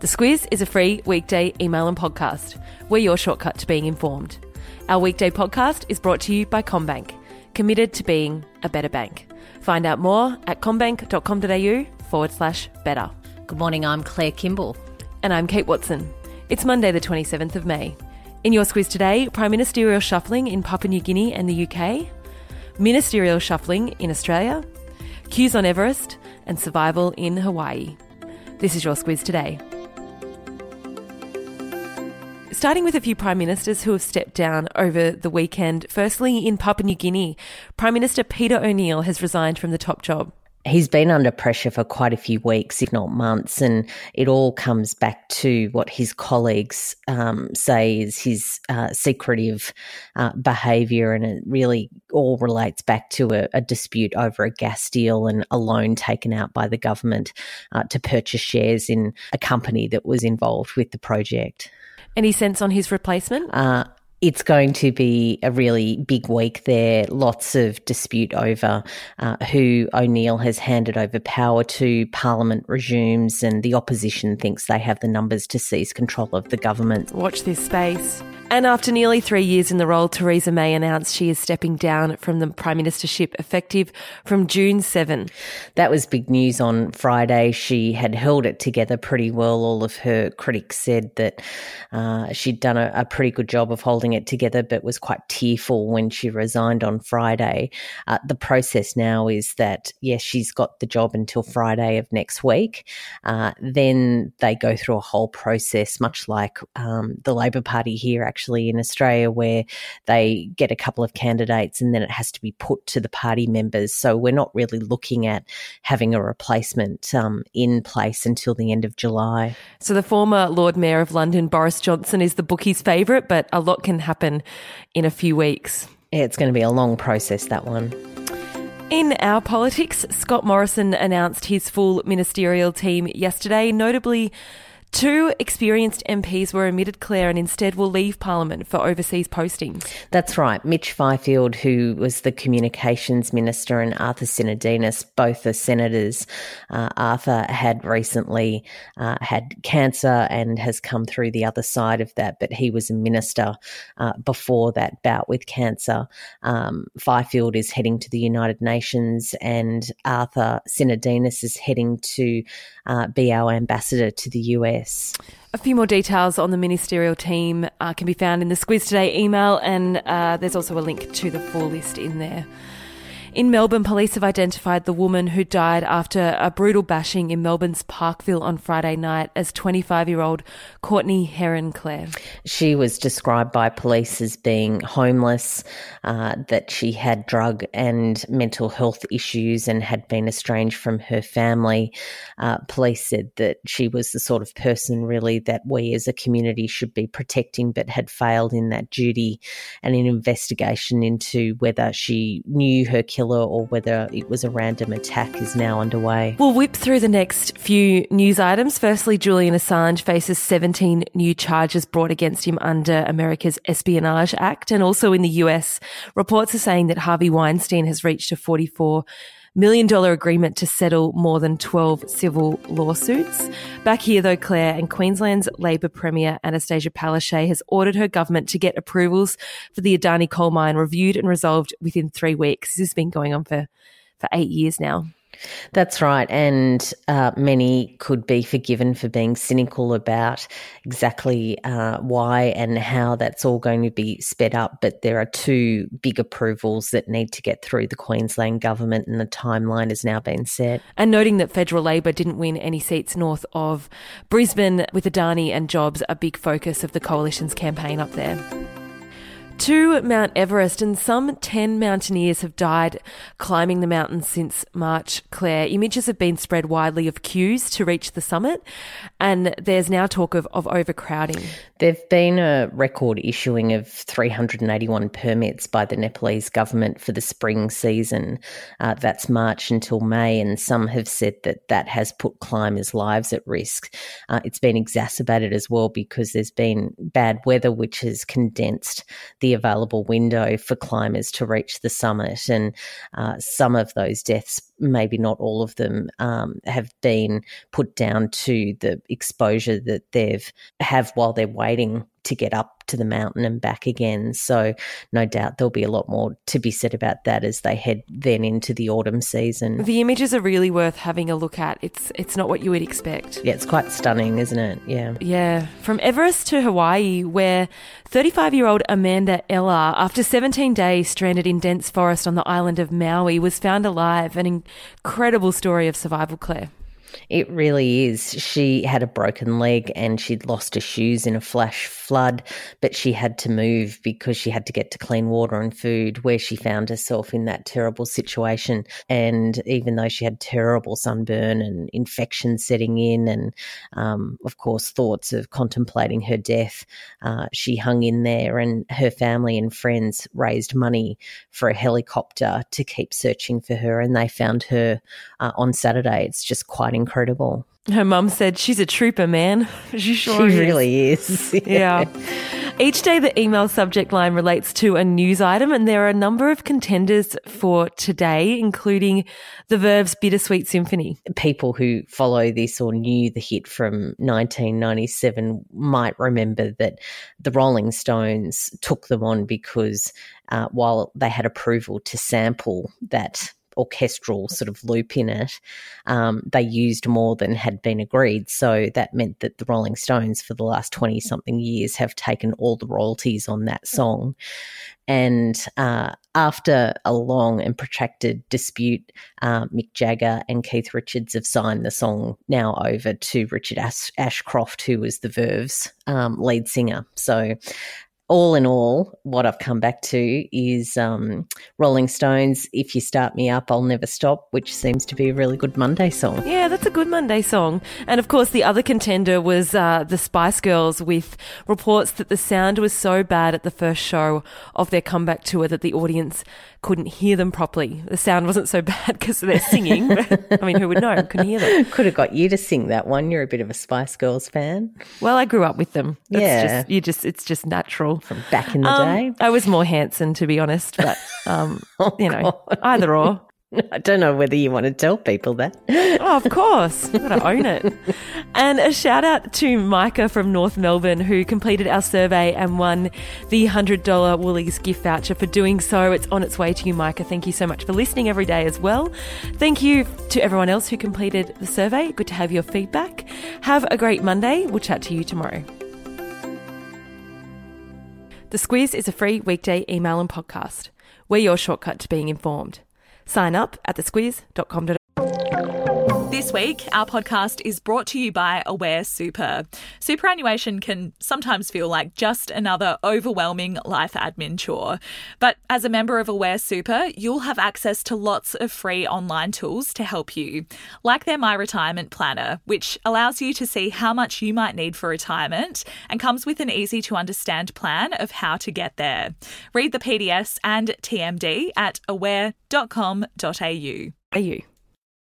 The Squiz is a free weekday email and podcast. We're your shortcut to being informed. Our weekday podcast is brought to you by CommBank, committed to being a better bank. Find out more at commbank.com.au forward slash better. Good morning, I'm Claire Kimball. And I'm Kate Watson. It's Monday, the 27th of May. In your Squiz today, Prime Ministerial shuffling in Papua New Guinea and the UK, ministerial shuffling in Australia, queues on Everest, and survival in Hawaii. This is your Squiz today. Starting with a few prime ministers who have stepped down over the weekend. Firstly, in Papua New Guinea, Prime Minister Peter O'Neill has resigned from the top job. He's been under pressure for quite a few weeks, if not months, and it all comes back to what his colleagues um, say is his uh, secretive uh, behaviour, and it really all relates back to a, a, dispute over a gas deal and a loan taken out by the government uh, to purchase shares in a company that was involved with the project. Any sense on his replacement? Uh, it's going to be a really big week there. Lots of dispute over uh, who O'Neill has handed over power to. Parliament resumes, and the opposition thinks they have the numbers to seize control of the government. Watch this space. And after nearly three years in the role, Theresa May announced she is stepping down from the Prime Ministership effective from June 7. That was big news on Friday. She had held it together pretty well. All of her critics said that uh, she'd done a, a, pretty good job of holding it together, but was quite tearful when she resigned on Friday. Uh, the process now is that, yes, she's got the job until Friday of next week. Uh, then they go through a whole process, much like um, the Labor Party here actually in Australia where they get a couple of candidates and then it has to be put to the party members. So we're not really looking at having a replacement um, in place until the end of July. So the former Lord Mayor of London, Boris Johnson, is the bookie's favourite, but a lot can happen in a few weeks. Yeah, it's going to be a long process, that one. In our politics, Scott Morrison announced his full ministerial team yesterday, notably Two experienced MPs were omitted, Claire, and instead will leave Parliament for overseas postings. That's right. Mitch Fifield, who was the Communications Minister, and Arthur Sinodinos, both are senators. Uh, Arthur had recently uh, had cancer and has come through the other side of that, but he was a minister uh, before that bout with cancer. Um, Fifield is heading to the United Nations, and Arthur Sinodinos is heading to uh, be our ambassador to the US. A few more details on the ministerial team uh, can be found in the Squiz Today email, and uh, there's also a link to the full list in there. In Melbourne, police have identified the woman who died after a brutal bashing in Melbourne's Parkville on Friday night as 25 year old Courtney Herron Claire. She was described by police as being homeless, uh, that she had drug and mental health issues and had been estranged from her family. Uh, police said that she was the sort of person really that we as a community should be protecting, but had failed in that duty. And an investigation into whether she knew her killer killer or whether it was a random attack is now underway. We'll whip through the next few news items. Firstly, Julian Assange faces 17 new charges brought against him under America's Espionage Act. And also in the US, reports are saying that Harvey Weinstein has reached a 44 million dollar agreement to settle more than 12 civil lawsuits. Back here though, Claire and Queensland's Labor Premier Annastacia Palaszczuk has ordered her government to get approvals for the Adani coal mine reviewed and resolved within three weeks. This has been going on for, for eight years now. That's right. And uh, many could be forgiven for being cynical about exactly uh, why and how that's all going to be sped up. But there are two big approvals that need to get through the Queensland government, and the timeline has now been set. And noting that federal Labor didn't win any seats north of Brisbane, with Adani and jobs a big focus of the coalition's campaign up there to Mount Everest, and some 10 mountaineers have died climbing the mountain since March. Claire, images have been spread widely of queues to reach the summit, and there's now talk of, of overcrowding. There've been a record issuing of 381 permits by the Nepalese government for the spring season. Uh, that's March until May, and some have said that that has put climbers' lives at risk. Uh, it's been exacerbated as well because there's been bad weather, which has condensed the the available window for climbers to reach the summit. And uh, some of those deaths maybe not all of them, um, have been put down to the exposure that they've have while they're waiting to get up to the mountain and back again. So, no doubt there'll be a lot more to be said about that as they head then into the autumn season. The images are really worth having a look at. It's it's not what you would expect. Yeah, it's quite stunning, isn't it? Yeah. Yeah. From Everest to Hawaii, where 35 year old Amanda Eller, after 17 days stranded in dense forest on the island of Maui, was found alive. An incredible story of survival, Claire. It really is. She had a broken leg and she'd lost her shoes in a flash flood, but she had to move because she had to get to clean water and food where she found herself in that terrible situation. And even though she had terrible sunburn and infection setting in, and um, of course, thoughts of contemplating her death, uh, she hung in there and her family and friends raised money for a helicopter to keep searching for her. And they found her uh, on Saturday. It's just quite incredible. Her mum said, She's a trooper, man. She sure she is. really is. yeah. Each day, the email subject line relates to a news item, and there are a number of contenders for today, including the Verve's Bittersweet Symphony. People who follow this or knew the hit from 1997 might remember that the Rolling Stones took them on because uh, while they had approval to sample that orchestral sort of loop in it, um, they used more than had been agreed. So that meant that the Rolling Stones, for the last 20 something years, have taken all the royalties on that song. And uh, after a long and protracted dispute, uh, Mick Jagger and Keith Richards have signed the song now over to Richard Ash- Ashcroft, who was the Verve's um, lead singer. So all in all, what I've come back to is um, Rolling Stones, If You Start Me Up, I'll Never Stop, which seems to be a really good Monday song. Yeah, that's a good Monday song. And of course, the other contender was uh, the Spice Girls, with reports that the sound was so bad at the first show of their comeback tour that the audience couldn't hear them properly. The sound wasn't so bad because they're singing. I mean, who would know? Couldn't hear them. Could have got you to sing that one. You're a bit of a Spice Girls fan. Well, I grew up with them. It's Yeah. just, you just it's just natural. From back in the Um, day. I was more Hanson, to be honest, but um, Oh, you know, God. either or. I don't know whether you want to tell people that. Oh, of course. Gotta own it. And a shout out to Micah from North Melbourne who completed our survey and won the $100 Woolies gift voucher for doing so. It's on its way to you, Micah. Thank you so much for listening every day as well. Thank you to everyone else who completed the survey. Good to have your feedback. Have a great Monday. We'll chat to you tomorrow. The Squiz is a free weekday email and podcast. We're your shortcut to being informed. Sign up at thesquiz.com.au. This week, our podcast is brought to you by Aware Super. Superannuation can sometimes feel like just another overwhelming life admin chore. But as a member of Aware Super, you'll have access to lots of free online tools to help you, like their My Retirement Planner, which allows you to see how much you might need for retirement and comes with an easy to understand plan of how to get there. Read the PDS and TMD at aware.com.au. Are you?